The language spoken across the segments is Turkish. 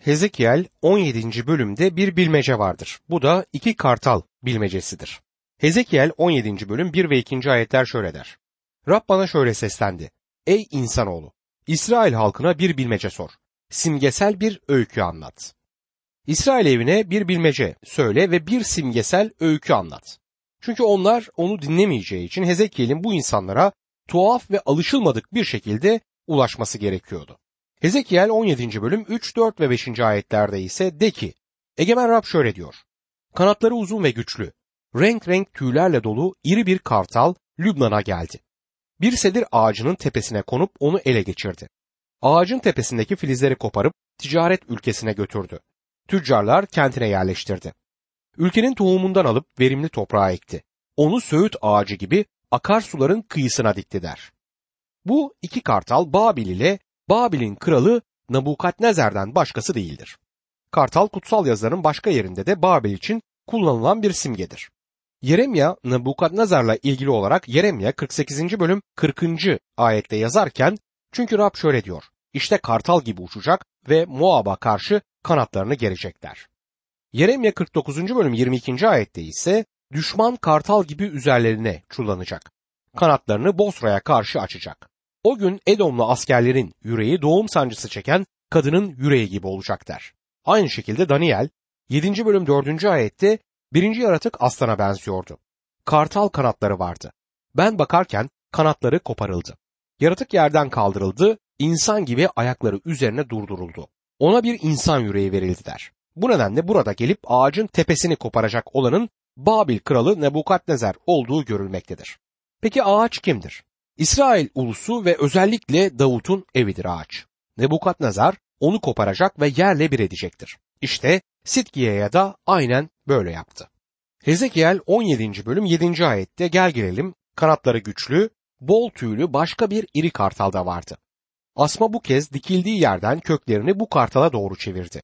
Hezekiel 17. bölümde bir bilmece vardır. Bu da iki kartal bilmecesidir. Hezekiel 17. bölüm 1 ve 2. ayetler şöyle der. Rab bana şöyle seslendi. Ey insanoğlu! İsrail halkına bir bilmece sor. Simgesel bir öykü anlat. İsrail evine bir bilmece söyle ve bir simgesel öykü anlat. Çünkü onlar onu dinlemeyeceği için Hezekiel'in bu insanlara tuhaf ve alışılmadık bir şekilde ulaşması gerekiyordu. Hezekiel 17. bölüm 3, 4 ve 5. ayetlerde ise de ki, Egemen Rab şöyle diyor. Kanatları uzun ve güçlü, renk renk tüylerle dolu iri bir kartal Lübnan'a geldi. Bir sedir ağacının tepesine konup onu ele geçirdi. Ağacın tepesindeki filizleri koparıp ticaret ülkesine götürdü. Tüccarlar kentine yerleştirdi. Ülkenin tohumundan alıp verimli toprağa ekti. Onu söğüt ağacı gibi akarsuların kıyısına dikti der. Bu iki kartal Babil ile Babil'in kralı Nabukadnezer'den başkası değildir. Kartal kutsal yazıların başka yerinde de Babil için kullanılan bir simgedir. Yeremya Nabukadnezar'la ilgili olarak Yeremya 48. bölüm 40. ayette yazarken çünkü Rab şöyle diyor. İşte kartal gibi uçacak ve Moab'a karşı kanatlarını gerecekler. Yeremya 49. bölüm 22. ayette ise düşman kartal gibi üzerlerine çullanacak. Kanatlarını Bosra'ya karşı açacak. O gün Edomlu askerlerin yüreği doğum sancısı çeken kadının yüreği gibi olacak der. Aynı şekilde Daniel 7. bölüm 4. ayette birinci yaratık aslana benziyordu. Kartal kanatları vardı. Ben bakarken kanatları koparıldı. Yaratık yerden kaldırıldı, insan gibi ayakları üzerine durduruldu. Ona bir insan yüreği verildi der. Bu nedenle burada gelip ağacın tepesini koparacak olanın Babil kralı Nebukadnezer olduğu görülmektedir. Peki ağaç kimdir? İsrail ulusu ve özellikle Davut'un evidir ağaç. Nebukadnezar onu koparacak ve yerle bir edecektir. İşte Sitkiye'ye da aynen böyle yaptı. Hezekiel 17. bölüm 7. ayette gel gelelim kanatları güçlü, bol tüylü başka bir iri kartal da vardı. Asma bu kez dikildiği yerden köklerini bu kartala doğru çevirdi.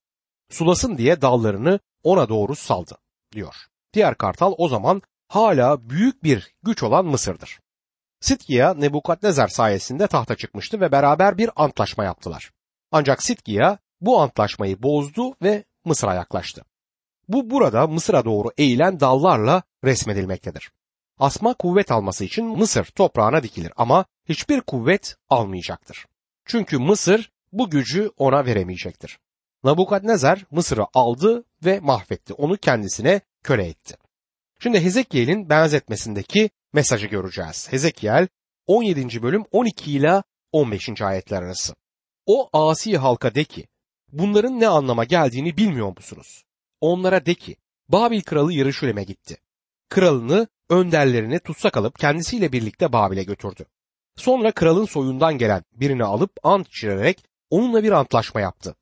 Sulasın diye dallarını ona doğru saldı, diyor. Diğer kartal o zaman hala büyük bir güç olan Mısır'dır. Sitkiya Nebukadnezar sayesinde tahta çıkmıştı ve beraber bir antlaşma yaptılar. Ancak Sitkiya bu antlaşmayı bozdu ve Mısır'a yaklaştı. Bu burada Mısır'a doğru eğilen dallarla resmedilmektedir. Asma kuvvet alması için Mısır toprağına dikilir ama hiçbir kuvvet almayacaktır. Çünkü Mısır bu gücü ona veremeyecektir. Nabukadnezar Mısır'ı aldı ve mahvetti. Onu kendisine köle etti. Şimdi Hezekiel'in benzetmesindeki mesajı göreceğiz. Hezekiel 17. bölüm 12 ile 15. ayetler arası. O asi halka de ki, bunların ne anlama geldiğini bilmiyor musunuz? Onlara de ki, Babil kralı Yarışülem'e gitti. Kralını, önderlerini tutsak alıp kendisiyle birlikte Babil'e götürdü. Sonra kralın soyundan gelen birini alıp ant içirerek onunla bir antlaşma yaptı.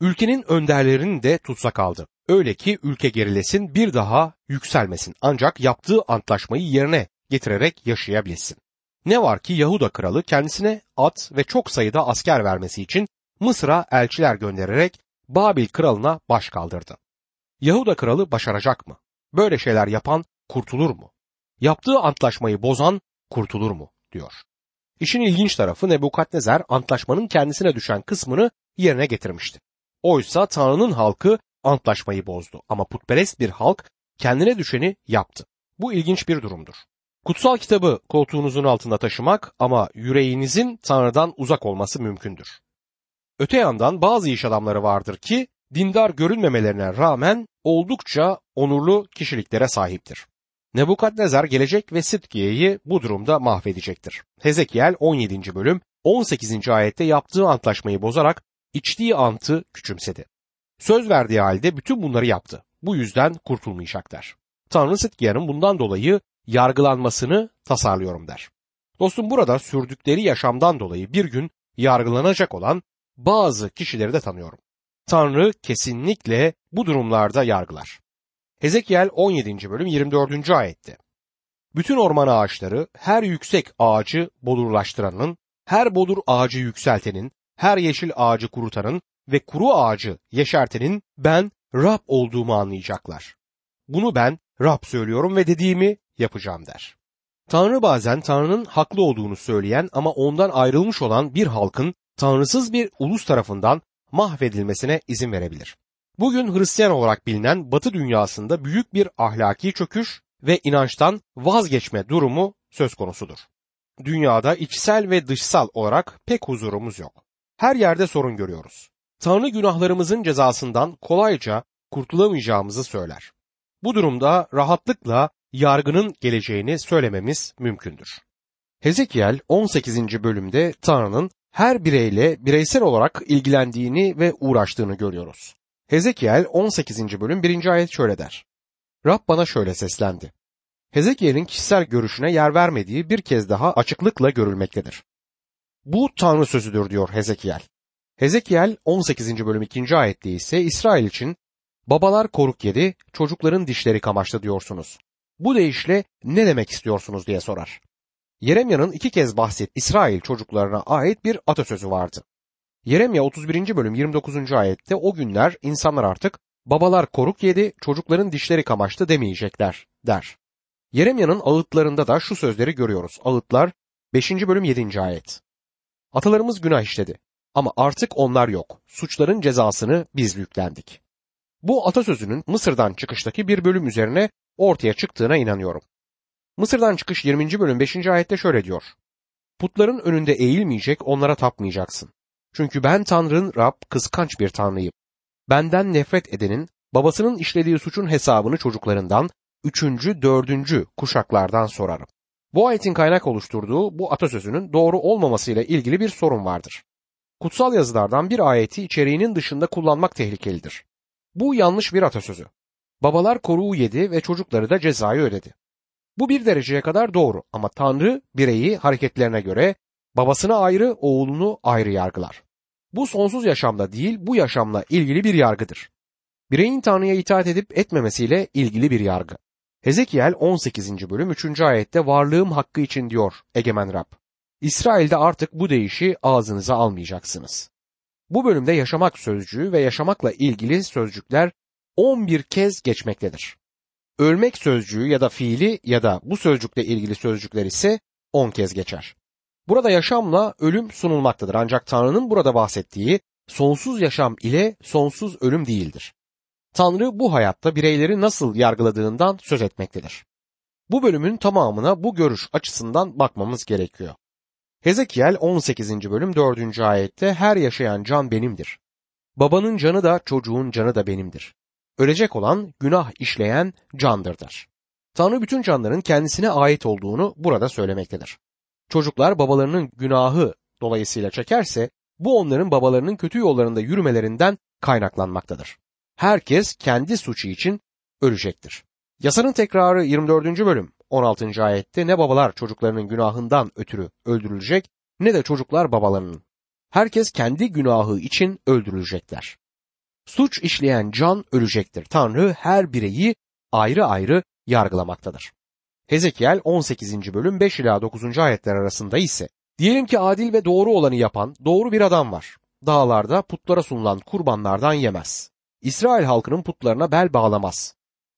Ülkenin önderlerini de tutsak aldı. Öyle ki ülke gerilesin bir daha yükselmesin ancak yaptığı antlaşmayı yerine getirerek yaşayabilsin. Ne var ki Yahuda kralı kendisine at ve çok sayıda asker vermesi için Mısır'a elçiler göndererek Babil kralına baş kaldırdı. Yahuda kralı başaracak mı? Böyle şeyler yapan kurtulur mu? Yaptığı antlaşmayı bozan kurtulur mu? diyor. İşin ilginç tarafı Nebukadnezar antlaşmanın kendisine düşen kısmını yerine getirmişti. Oysa Tanrı'nın halkı antlaşmayı bozdu ama putperest bir halk kendine düşeni yaptı. Bu ilginç bir durumdur. Kutsal kitabı koltuğunuzun altında taşımak ama yüreğinizin Tanrı'dan uzak olması mümkündür. Öte yandan bazı iş adamları vardır ki dindar görünmemelerine rağmen oldukça onurlu kişiliklere sahiptir. Nebukadnezar gelecek ve Sitkiye'yi bu durumda mahvedecektir. Hezekiel 17. bölüm 18. ayette yaptığı antlaşmayı bozarak içtiği antı küçümsedi. Söz verdiği halde bütün bunları yaptı. Bu yüzden kurtulmayacaklar. Tanrı Sitkiye'nin bundan dolayı yargılanmasını tasarlıyorum der. Dostum burada sürdükleri yaşamdan dolayı bir gün yargılanacak olan bazı kişileri de tanıyorum. Tanrı kesinlikle bu durumlarda yargılar. Hezekiel 17. bölüm 24. ayette. Bütün orman ağaçları her yüksek ağacı bodurlaştıranın, her bodur ağacı yükseltenin, her yeşil ağacı kurutanın ve kuru ağacı yeşertenin ben Rab olduğumu anlayacaklar. Bunu ben Rab söylüyorum ve dediğimi yapacağım der. Tanrı bazen Tanrı'nın haklı olduğunu söyleyen ama ondan ayrılmış olan bir halkın tanrısız bir ulus tarafından mahvedilmesine izin verebilir. Bugün Hristiyan olarak bilinen Batı dünyasında büyük bir ahlaki çöküş ve inançtan vazgeçme durumu söz konusudur. Dünyada içsel ve dışsal olarak pek huzurumuz yok. Her yerde sorun görüyoruz. Tanrı günahlarımızın cezasından kolayca kurtulamayacağımızı söyler. Bu durumda rahatlıkla yargının geleceğini söylememiz mümkündür. Hezekiel 18. bölümde Tanrı'nın her bireyle bireysel olarak ilgilendiğini ve uğraştığını görüyoruz. Hezekiel 18. bölüm 1. ayet şöyle der. Rab bana şöyle seslendi. Hezekiel'in kişisel görüşüne yer vermediği bir kez daha açıklıkla görülmektedir. Bu Tanrı sözüdür diyor Hezekiel. Hezekiel 18. bölüm 2. ayette ise İsrail için babalar koruk yedi, çocukların dişleri kamaştı diyorsunuz. Bu deyişle ne demek istiyorsunuz diye sorar. Yeremya'nın iki kez bahset İsrail çocuklarına ait bir atasözü vardı. Yeremya 31. bölüm 29. ayette o günler insanlar artık babalar koruk yedi, çocukların dişleri kamaştı demeyecekler der. Yeremya'nın ağıtlarında da şu sözleri görüyoruz. Ağıtlar 5. bölüm 7. ayet. Atalarımız günah işledi ama artık onlar yok. Suçların cezasını biz yüklendik. Bu atasözünün Mısır'dan çıkıştaki bir bölüm üzerine ortaya çıktığına inanıyorum. Mısır'dan çıkış 20. bölüm 5. ayette şöyle diyor. Putların önünde eğilmeyecek, onlara tapmayacaksın. Çünkü ben Tanrı'nın Rab, kıskanç bir Tanrıyım. Benden nefret edenin, babasının işlediği suçun hesabını çocuklarından, üçüncü, dördüncü kuşaklardan sorarım. Bu ayetin kaynak oluşturduğu bu atasözünün doğru olmamasıyla ilgili bir sorun vardır. Kutsal yazılardan bir ayeti içeriğinin dışında kullanmak tehlikelidir. Bu yanlış bir atasözü. Babalar koruğu yedi ve çocukları da cezayı ödedi. Bu bir dereceye kadar doğru ama Tanrı bireyi hareketlerine göre babasına ayrı, oğlunu ayrı yargılar. Bu sonsuz yaşamda değil, bu yaşamla ilgili bir yargıdır. Bireyin Tanrı'ya itaat edip etmemesiyle ilgili bir yargı. Hezekiel 18. bölüm 3. ayette varlığım hakkı için diyor Egemen Rab. İsrail'de artık bu deyişi ağzınıza almayacaksınız. Bu bölümde yaşamak sözcüğü ve yaşamakla ilgili sözcükler 11 kez geçmektedir. Ölmek sözcüğü ya da fiili ya da bu sözcükle ilgili sözcükler ise 10 kez geçer. Burada yaşamla ölüm sunulmaktadır ancak Tanrı'nın burada bahsettiği sonsuz yaşam ile sonsuz ölüm değildir. Tanrı bu hayatta bireyleri nasıl yargıladığından söz etmektedir. Bu bölümün tamamına bu görüş açısından bakmamız gerekiyor. Hezekiel 18. bölüm 4. ayette her yaşayan can benimdir. Babanın canı da çocuğun canı da benimdir. Ölecek olan günah işleyen candır der. Tanrı bütün canların kendisine ait olduğunu burada söylemektedir. Çocuklar babalarının günahı dolayısıyla çekerse bu onların babalarının kötü yollarında yürümelerinden kaynaklanmaktadır. Herkes kendi suçu için ölecektir. Yasanın tekrarı 24. bölüm 16. ayette ne babalar çocuklarının günahından ötürü öldürülecek ne de çocuklar babalarının. Herkes kendi günahı için öldürülecekler. Suç işleyen can ölecektir. Tanrı her bireyi ayrı ayrı yargılamaktadır. Hezekiel 18. bölüm 5 ila 9. ayetler arasında ise diyelim ki adil ve doğru olanı yapan doğru bir adam var. Dağlarda putlara sunulan kurbanlardan yemez. İsrail halkının putlarına bel bağlamaz.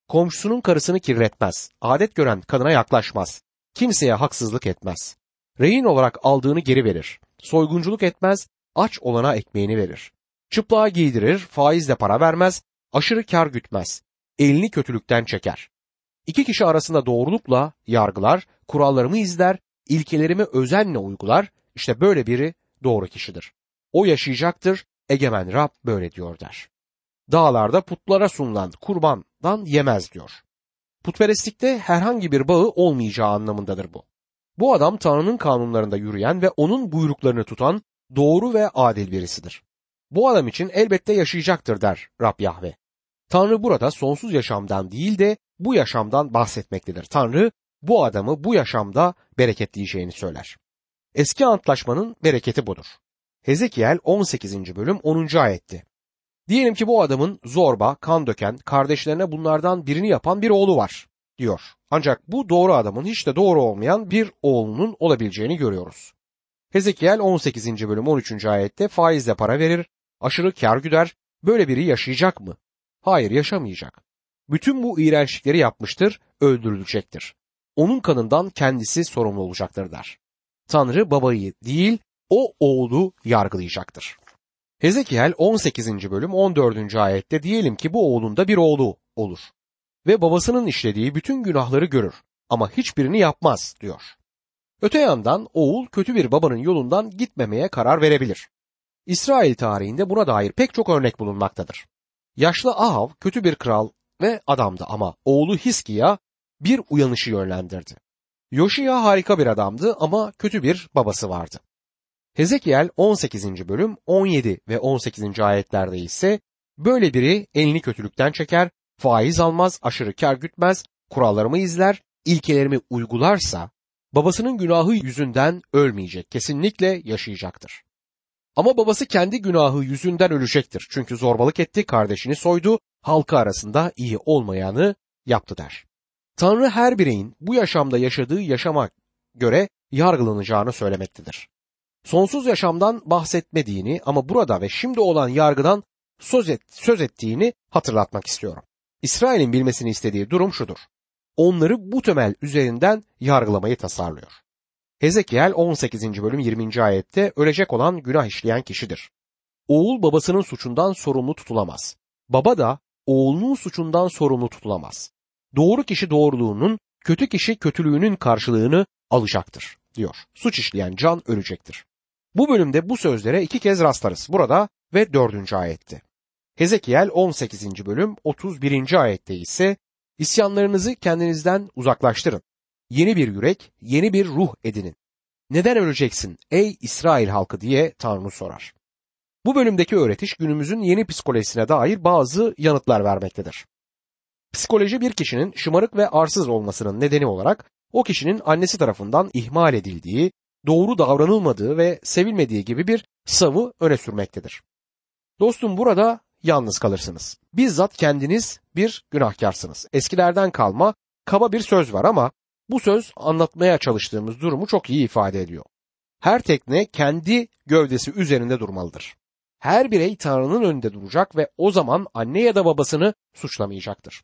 Komşusunun karısını kirletmez. Adet gören kadına yaklaşmaz. Kimseye haksızlık etmez. Rehin olarak aldığını geri verir. Soygunculuk etmez. Aç olana ekmeğini verir. Çıplığa giydirir, faizle para vermez, aşırı kar gütmez. Elini kötülükten çeker. İki kişi arasında doğrulukla yargılar, kurallarımı izler, ilkelerimi özenle uygular. İşte böyle biri doğru kişidir. O yaşayacaktır, egemen Rab böyle diyor der. Dağlarda putlara sunulan kurbandan yemez diyor. Putperestlikte herhangi bir bağı olmayacağı anlamındadır bu. Bu adam Tanrı'nın kanunlarında yürüyen ve onun buyruklarını tutan doğru ve adil birisidir. Bu adam için elbette yaşayacaktır der Rab Yahve. Tanrı burada sonsuz yaşamdan değil de bu yaşamdan bahsetmektedir. Tanrı bu adamı bu yaşamda bereketleyeceğini söyler. Eski antlaşmanın bereketi budur. Hezekiel 18. bölüm 10. ayetti. Diyelim ki bu adamın zorba, kan döken, kardeşlerine bunlardan birini yapan bir oğlu var diyor. Ancak bu doğru adamın hiç de doğru olmayan bir oğlunun olabileceğini görüyoruz. Hezekiel 18. bölüm 13. ayette faizle para verir, aşırı kar güder, böyle biri yaşayacak mı? Hayır yaşamayacak. Bütün bu iğrençlikleri yapmıştır, öldürülecektir. Onun kanından kendisi sorumlu olacaktır der. Tanrı babayı değil, o oğlu yargılayacaktır. Hezekiel 18. bölüm 14. ayette diyelim ki bu oğlunda bir oğlu olur ve babasının işlediği bütün günahları görür ama hiçbirini yapmaz diyor. Öte yandan oğul kötü bir babanın yolundan gitmemeye karar verebilir. İsrail tarihinde buna dair pek çok örnek bulunmaktadır. Yaşlı Ahav kötü bir kral ve adamdı ama oğlu Hiskiya bir uyanışı yönlendirdi. Yoşiya harika bir adamdı ama kötü bir babası vardı. Hezekiel 18. bölüm 17 ve 18. ayetlerde ise böyle biri elini kötülükten çeker, faiz almaz, aşırı kar gütmez, kurallarımı izler, ilkelerimi uygularsa babasının günahı yüzünden ölmeyecek, kesinlikle yaşayacaktır. Ama babası kendi günahı yüzünden ölecektir. Çünkü zorbalık etti, kardeşini soydu, halkı arasında iyi olmayanı yaptı der. Tanrı her bireyin bu yaşamda yaşadığı yaşama göre yargılanacağını söylemektedir. Sonsuz yaşamdan bahsetmediğini ama burada ve şimdi olan yargıdan söz, et, söz ettiğini hatırlatmak istiyorum. İsrail'in bilmesini istediği durum şudur. Onları bu temel üzerinden yargılamayı tasarlıyor. Hezekiel 18. bölüm 20. ayette ölecek olan günah işleyen kişidir. Oğul babasının suçundan sorumlu tutulamaz. Baba da oğlunun suçundan sorumlu tutulamaz. Doğru kişi doğruluğunun, kötü kişi kötülüğünün karşılığını alacaktır diyor. Suç işleyen can ölecektir. Bu bölümde bu sözlere iki kez rastlarız. Burada ve dördüncü ayette. Hezekiel 18. bölüm 31. ayette ise İsyanlarınızı kendinizden uzaklaştırın. Yeni bir yürek, yeni bir ruh edinin. Neden öleceksin ey İsrail halkı diye Tanrı sorar. Bu bölümdeki öğretiş günümüzün yeni psikolojisine dair bazı yanıtlar vermektedir. Psikoloji bir kişinin şımarık ve arsız olmasının nedeni olarak o kişinin annesi tarafından ihmal edildiği, doğru davranılmadığı ve sevilmediği gibi bir savı öne sürmektedir. Dostum burada yalnız kalırsınız. Bizzat kendiniz bir günahkarsınız. Eskilerden kalma kaba bir söz var ama bu söz anlatmaya çalıştığımız durumu çok iyi ifade ediyor. Her tekne kendi gövdesi üzerinde durmalıdır. Her birey Tanrı'nın önünde duracak ve o zaman anne ya da babasını suçlamayacaktır.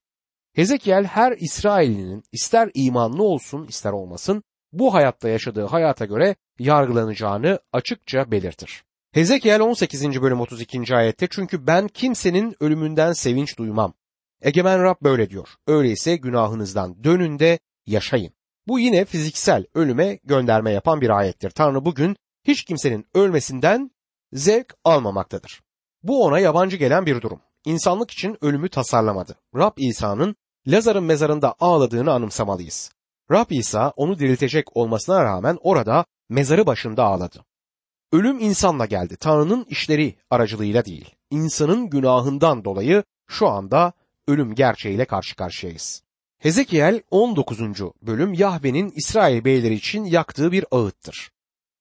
Hezekiel her İsrailinin ister imanlı olsun ister olmasın bu hayatta yaşadığı hayata göre yargılanacağını açıkça belirtir. Hezekiel 18. bölüm 32. ayette çünkü ben kimsenin ölümünden sevinç duymam. Egemen Rab böyle diyor. Öyleyse günahınızdan dönün de yaşayın. Bu yine fiziksel ölüme gönderme yapan bir ayettir. Tanrı bugün hiç kimsenin ölmesinden zevk almamaktadır. Bu ona yabancı gelen bir durum. İnsanlık için ölümü tasarlamadı. Rab İsa'nın Lazar'ın mezarında ağladığını anımsamalıyız. Rab İsa onu diriltecek olmasına rağmen orada mezarı başında ağladı. Ölüm insanla geldi. Tanrı'nın işleri aracılığıyla değil. İnsanın günahından dolayı şu anda ölüm gerçeğiyle karşı karşıyayız. Hezekiel 19. bölüm Yahve'nin İsrail beyleri için yaktığı bir ağıttır.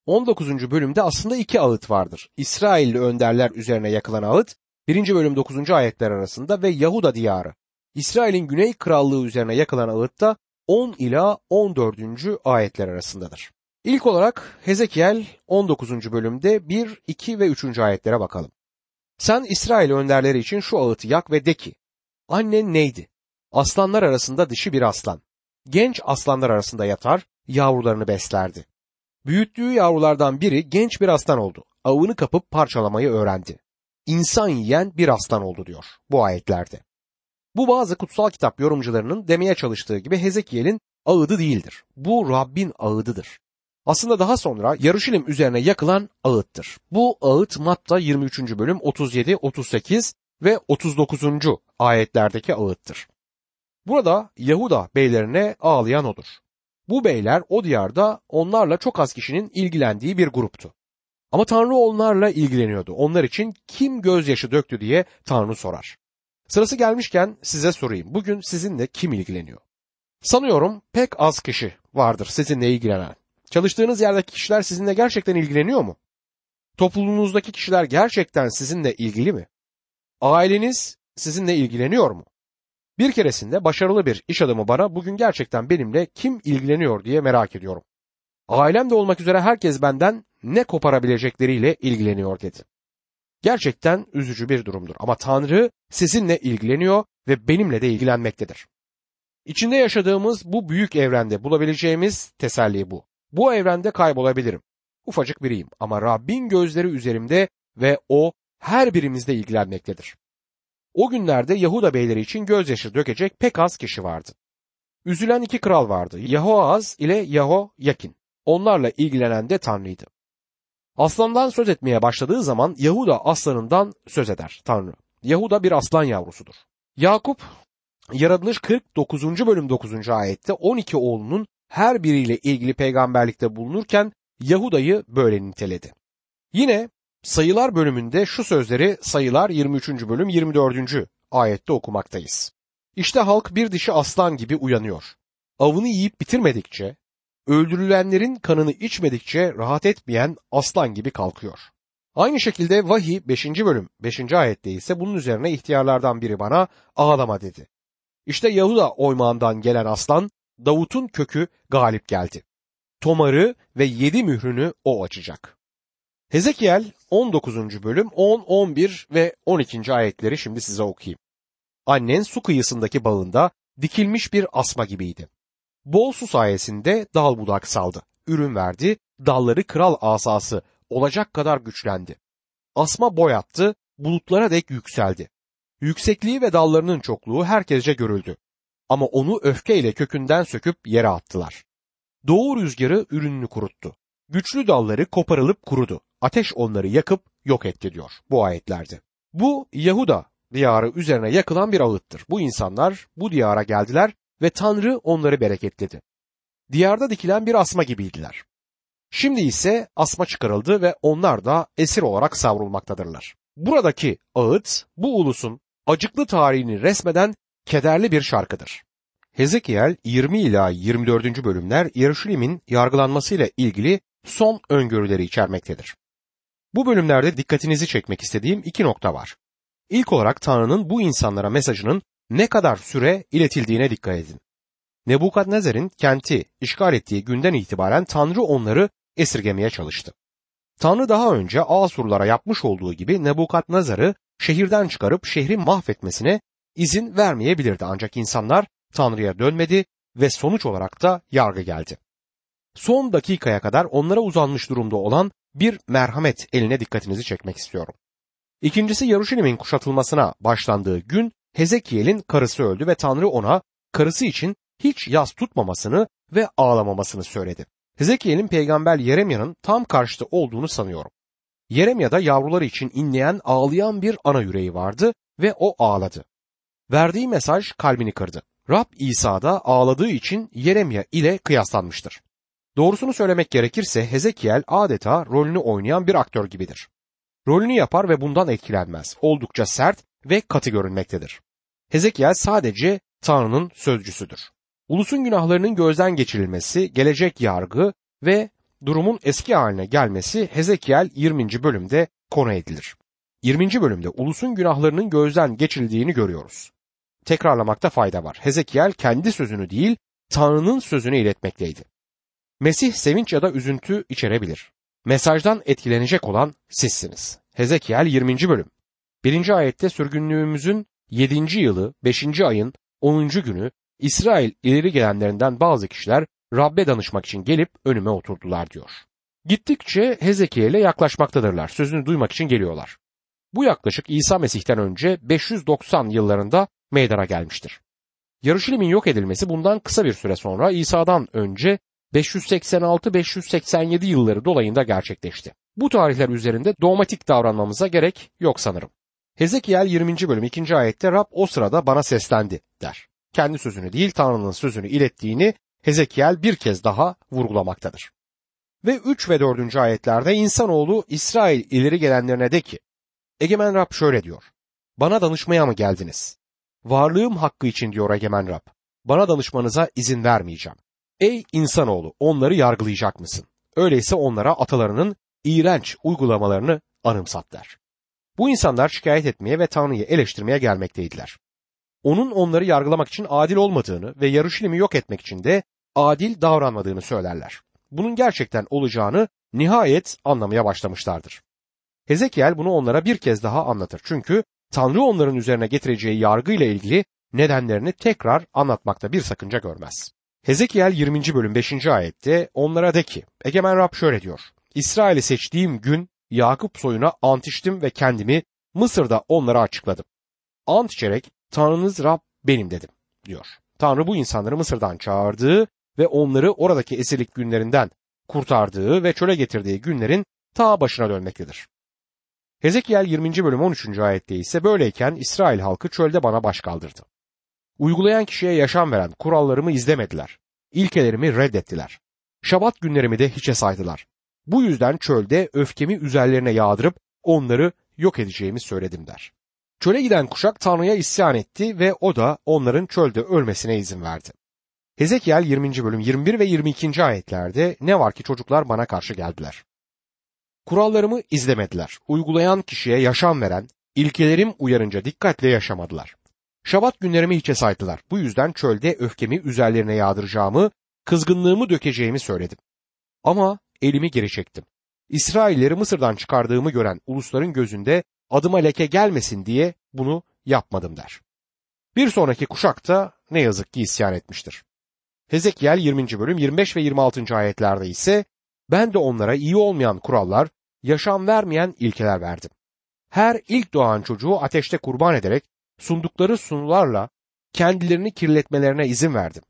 19. bölümde aslında iki ağıt vardır. İsrailli önderler üzerine yakılan ağıt, 1. bölüm 9. ayetler arasında ve Yahuda diyarı. İsrail'in güney krallığı üzerine yakılan ağıt da 10 ila 14. ayetler arasındadır. İlk olarak Hezekiel 19. bölümde 1, 2 ve 3. ayetlere bakalım. Sen İsrail önderleri için şu ağıtı yak ve de ki, annen neydi? Aslanlar arasında dişi bir aslan. Genç aslanlar arasında yatar, yavrularını beslerdi. Büyüttüğü yavrulardan biri genç bir aslan oldu. Avını kapıp parçalamayı öğrendi. İnsan yiyen bir aslan oldu diyor bu ayetlerde. Bu bazı kutsal kitap yorumcularının demeye çalıştığı gibi Hezekiel'in ağıdı değildir. Bu Rabbin ağıdıdır aslında daha sonra Yarışilim üzerine yakılan ağıttır. Bu ağıt Matta 23. bölüm 37, 38 ve 39. ayetlerdeki ağıttır. Burada Yahuda beylerine ağlayan odur. Bu beyler o diyarda onlarla çok az kişinin ilgilendiği bir gruptu. Ama Tanrı onlarla ilgileniyordu. Onlar için kim gözyaşı döktü diye Tanrı sorar. Sırası gelmişken size sorayım. Bugün sizinle kim ilgileniyor? Sanıyorum pek az kişi vardır sizinle ilgilenen. Çalıştığınız yerdeki kişiler sizinle gerçekten ilgileniyor mu? Topluluğunuzdaki kişiler gerçekten sizinle ilgili mi? Aileniz sizinle ilgileniyor mu? Bir keresinde başarılı bir iş adamı bana bugün gerçekten benimle kim ilgileniyor diye merak ediyorum. Ailem de olmak üzere herkes benden ne koparabilecekleriyle ilgileniyor dedi. Gerçekten üzücü bir durumdur ama Tanrı sizinle ilgileniyor ve benimle de ilgilenmektedir. İçinde yaşadığımız bu büyük evrende bulabileceğimiz teselli bu. Bu evrende kaybolabilirim. Ufacık biriyim ama Rabbin gözleri üzerimde ve o her birimizle ilgilenmektedir. O günlerde Yahuda beyleri için gözyaşı dökecek pek az kişi vardı. Üzülen iki kral vardı. Yahoaz ile Yahoyakin. Onlarla ilgilenen de Tanrı'ydı. Aslandan söz etmeye başladığı zaman Yahuda aslanından söz eder Tanrı. Yahuda bir aslan yavrusudur. Yakup Yaratılış 49. bölüm 9. ayette 12 oğlunun her biriyle ilgili peygamberlikte bulunurken Yahuda'yı böyle niteledi. Yine sayılar bölümünde şu sözleri sayılar 23. bölüm 24. ayette okumaktayız. İşte halk bir dişi aslan gibi uyanıyor. Avını yiyip bitirmedikçe, öldürülenlerin kanını içmedikçe rahat etmeyen aslan gibi kalkıyor. Aynı şekilde vahiy 5. bölüm 5. ayette ise bunun üzerine ihtiyarlardan biri bana ağlama dedi. İşte Yahuda oymağından gelen aslan Davut'un kökü galip geldi. Tomarı ve yedi mührünü o açacak. Hezekiel 19. bölüm 10, 11 ve 12. ayetleri şimdi size okuyayım. Annen su kıyısındaki bağında dikilmiş bir asma gibiydi. Bol su sayesinde dal budak saldı, ürün verdi, dalları kral asası olacak kadar güçlendi. Asma boy attı, bulutlara dek yükseldi. Yüksekliği ve dallarının çokluğu herkesce görüldü. Ama onu öfkeyle kökünden söküp yere attılar. Doğu rüzgarı ürününü kuruttu. Güçlü dalları koparılıp kurudu. Ateş onları yakıp yok etti diyor bu ayetlerde. Bu Yahuda diyarı üzerine yakılan bir ağıttır. Bu insanlar bu diyara geldiler ve Tanrı onları bereketledi. Diyarda dikilen bir asma gibiydiler. Şimdi ise asma çıkarıldı ve onlar da esir olarak savrulmaktadırlar. Buradaki ağıt bu ulusun acıklı tarihini resmeden kederli bir şarkıdır. Hezekiel 20 ila 24. bölümler Yeruşalim'in yargılanmasıyla ilgili son öngörüleri içermektedir. Bu bölümlerde dikkatinizi çekmek istediğim iki nokta var. İlk olarak Tanrı'nın bu insanlara mesajının ne kadar süre iletildiğine dikkat edin. Nebukadnezar'ın kenti işgal ettiği günden itibaren Tanrı onları esirgemeye çalıştı. Tanrı daha önce Asurlara yapmış olduğu gibi Nebukadnezar'ı şehirden çıkarıp şehri mahvetmesine izin vermeyebilirdi ancak insanlar Tanrı'ya dönmedi ve sonuç olarak da yargı geldi. Son dakikaya kadar onlara uzanmış durumda olan bir merhamet eline dikkatinizi çekmek istiyorum. İkincisi Yaruşilim'in kuşatılmasına başlandığı gün Hezekiel'in karısı öldü ve Tanrı ona karısı için hiç yas tutmamasını ve ağlamamasını söyledi. Hezekiel'in peygamber Yeremya'nın tam karşıtı olduğunu sanıyorum. Yeremya'da yavruları için inleyen ağlayan bir ana yüreği vardı ve o ağladı. Verdiği mesaj kalbini kırdı. Rab İsa'da ağladığı için Yeremya ile kıyaslanmıştır. Doğrusunu söylemek gerekirse Hezekiel adeta rolünü oynayan bir aktör gibidir. Rolünü yapar ve bundan etkilenmez. Oldukça sert ve katı görünmektedir. Hezekiel sadece Tanrı'nın sözcüsüdür. Ulusun günahlarının gözden geçirilmesi, gelecek yargı ve durumun eski haline gelmesi Hezekiel 20. bölümde konu edilir. 20. bölümde ulusun günahlarının gözden geçirildiğini görüyoruz. Tekrarlamakta fayda var. Hezekiel kendi sözünü değil, Tanrı'nın sözünü iletmekteydi. Mesih sevinç ya da üzüntü içerebilir. Mesajdan etkilenecek olan sizsiniz. Hezekiel 20. bölüm. 1. ayette sürgünlüğümüzün 7. yılı 5. ayın 10. günü İsrail ileri gelenlerinden bazı kişiler Rabbe danışmak için gelip önüme oturdular diyor. Gittikçe Hezekiel'e yaklaşmaktadırlar. Sözünü duymak için geliyorlar. Bu yaklaşık İsa Mesih'ten önce 590 yıllarında meydana gelmiştir. Yarışilimin yok edilmesi bundan kısa bir süre sonra İsa'dan önce 586-587 yılları dolayında gerçekleşti. Bu tarihler üzerinde dogmatik davranmamıza gerek yok sanırım. Hezekiel 20. bölüm 2. ayette Rab o sırada bana seslendi der. Kendi sözünü değil Tanrı'nın sözünü ilettiğini Hezekiel bir kez daha vurgulamaktadır. Ve 3 ve 4. ayetlerde insanoğlu İsrail ileri gelenlerine de ki Egemen Rab şöyle diyor. Bana danışmaya mı geldiniz? Varlığım hakkı için diyor Egemen Rab. Bana danışmanıza izin vermeyeceğim. Ey insanoğlu onları yargılayacak mısın? Öyleyse onlara atalarının iğrenç uygulamalarını anımsat der. Bu insanlar şikayet etmeye ve Tanrı'yı eleştirmeye gelmekteydiler. Onun onları yargılamak için adil olmadığını ve yarışılımı yok etmek için de adil davranmadığını söylerler. Bunun gerçekten olacağını nihayet anlamaya başlamışlardır. Hezekiel bunu onlara bir kez daha anlatır. Çünkü Tanrı onların üzerine getireceği yargı ile ilgili nedenlerini tekrar anlatmakta bir sakınca görmez. Hezekiel 20. bölüm 5. ayette onlara de ki Egemen Rab şöyle diyor. İsrail'i seçtiğim gün Yakup soyuna ant içtim ve kendimi Mısır'da onlara açıkladım. Ant içerek Tanrınız Rab benim dedim diyor. Tanrı bu insanları Mısır'dan çağırdığı ve onları oradaki esirlik günlerinden kurtardığı ve çöle getirdiği günlerin ta başına dönmektedir. Hezekiel 20. bölüm 13. ayette ise böyleyken İsrail halkı çölde bana baş kaldırdı. Uygulayan kişiye yaşam veren kurallarımı izlemediler. İlkelerimi reddettiler. Şabat günlerimi de hiçe saydılar. Bu yüzden çölde öfkemi üzerlerine yağdırıp onları yok edeceğimi söyledim der. Çöle giden kuşak Tanrı'ya isyan etti ve o da onların çölde ölmesine izin verdi. Hezekiel 20. bölüm 21 ve 22. ayetlerde ne var ki çocuklar bana karşı geldiler. Kurallarımı izlemediler. Uygulayan kişiye yaşam veren, ilkelerim uyarınca dikkatle yaşamadılar. Şabat günlerimi hiçe saydılar. Bu yüzden çölde öfkemi üzerlerine yağdıracağımı, kızgınlığımı dökeceğimi söyledim. Ama elimi geri çektim. İsrailleri Mısır'dan çıkardığımı gören ulusların gözünde adıma leke gelmesin diye bunu yapmadım der. Bir sonraki kuşak da ne yazık ki isyan etmiştir. Hezekiel 20. bölüm 25 ve 26. ayetlerde ise ben de onlara iyi olmayan kurallar, yaşam vermeyen ilkeler verdim. Her ilk doğan çocuğu ateşte kurban ederek sundukları sunularla kendilerini kirletmelerine izin verdim.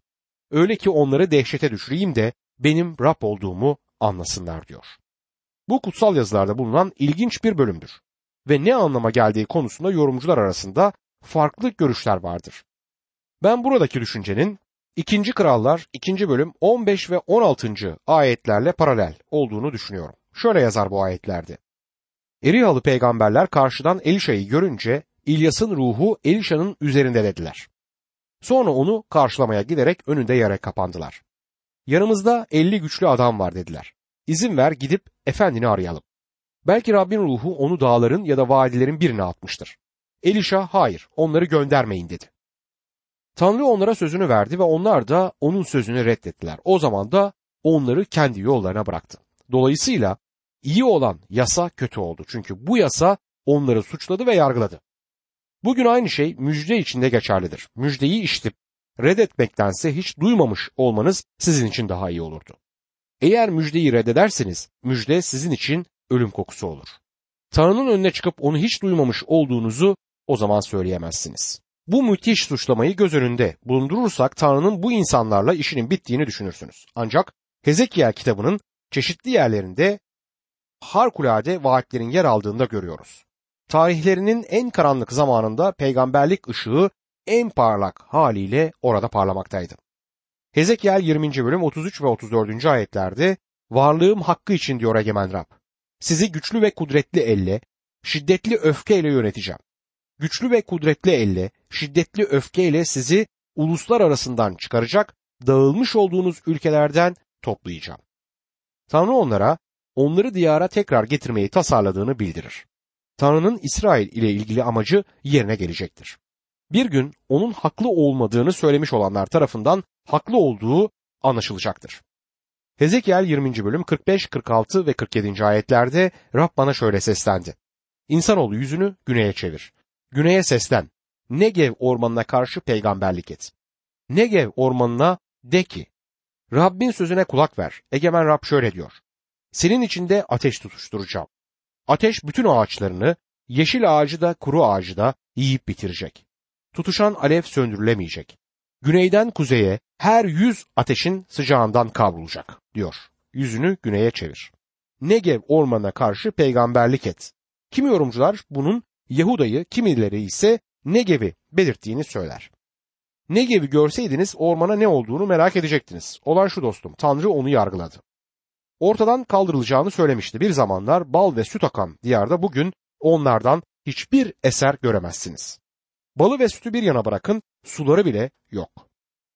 Öyle ki onları dehşete düşüreyim de benim Rab olduğumu anlasınlar diyor. Bu kutsal yazılarda bulunan ilginç bir bölümdür ve ne anlama geldiği konusunda yorumcular arasında farklı görüşler vardır. Ben buradaki düşüncenin 2. Krallar 2. bölüm 15 ve 16. ayetlerle paralel olduğunu düşünüyorum. Şöyle yazar bu ayetlerde. Erihalı peygamberler karşıdan Elişa'yı görünce İlyas'ın ruhu Elişa'nın üzerinde dediler. Sonra onu karşılamaya giderek önünde yere kapandılar. Yanımızda elli güçlü adam var dediler. İzin ver gidip efendini arayalım. Belki Rabbin ruhu onu dağların ya da vadilerin birine atmıştır. Elişa hayır onları göndermeyin dedi. Tanrı onlara sözünü verdi ve onlar da onun sözünü reddettiler. O zaman da onları kendi yollarına bıraktı. Dolayısıyla iyi olan yasa kötü oldu. Çünkü bu yasa onları suçladı ve yargıladı. Bugün aynı şey müjde içinde geçerlidir. Müjdeyi işitip reddetmektense hiç duymamış olmanız sizin için daha iyi olurdu. Eğer müjdeyi reddederseniz müjde sizin için ölüm kokusu olur. Tanrı'nın önüne çıkıp onu hiç duymamış olduğunuzu o zaman söyleyemezsiniz. Bu müthiş suçlamayı göz önünde bulundurursak Tanrı'nın bu insanlarla işinin bittiğini düşünürsünüz. Ancak Hezekiel kitabının çeşitli yerlerinde harikulade vaatlerin yer aldığında görüyoruz. Tarihlerinin en karanlık zamanında peygamberlik ışığı en parlak haliyle orada parlamaktaydı. Hezekiel 20. bölüm 33 ve 34. ayetlerde varlığım hakkı için diyor egemen Rab. Sizi güçlü ve kudretli elle, şiddetli öfkeyle yöneteceğim. Güçlü ve kudretli elle, şiddetli öfkeyle sizi uluslar arasından çıkaracak, dağılmış olduğunuz ülkelerden toplayacağım. Tanrı onlara, onları diyara tekrar getirmeyi tasarladığını bildirir. Tanrı'nın İsrail ile ilgili amacı yerine gelecektir. Bir gün onun haklı olmadığını söylemiş olanlar tarafından haklı olduğu anlaşılacaktır. Hezekiel 20. bölüm 45, 46 ve 47. ayetlerde Rab bana şöyle seslendi. İnsanoğlu yüzünü güneye çevir. Güneye seslen. Negev ormanına karşı peygamberlik et. Negev ormanına de ki, Rabbin sözüne kulak ver. Egemen Rab şöyle diyor. Senin içinde ateş tutuşturacağım. Ateş bütün ağaçlarını, yeşil ağacı da kuru ağacı da yiyip bitirecek. Tutuşan alev söndürülemeyecek. Güneyden kuzeye her yüz ateşin sıcağından kavrulacak diyor. Yüzünü güneye çevir. Negev ormanına karşı peygamberlik et. Kimi yorumcular bunun Yahuda'yı, kimileri ise Negev'i belirttiğini söyler. Negev'i görseydiniz ormana ne olduğunu merak edecektiniz. Olan şu dostum, Tanrı onu yargıladı. Ortadan kaldırılacağını söylemişti. Bir zamanlar bal ve süt akan diyarda bugün onlardan hiçbir eser göremezsiniz. Balı ve sütü bir yana bırakın, suları bile yok.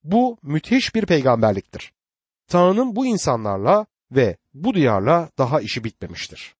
Bu müthiş bir peygamberliktir. Tanrı'nın bu insanlarla ve bu diyarla daha işi bitmemiştir.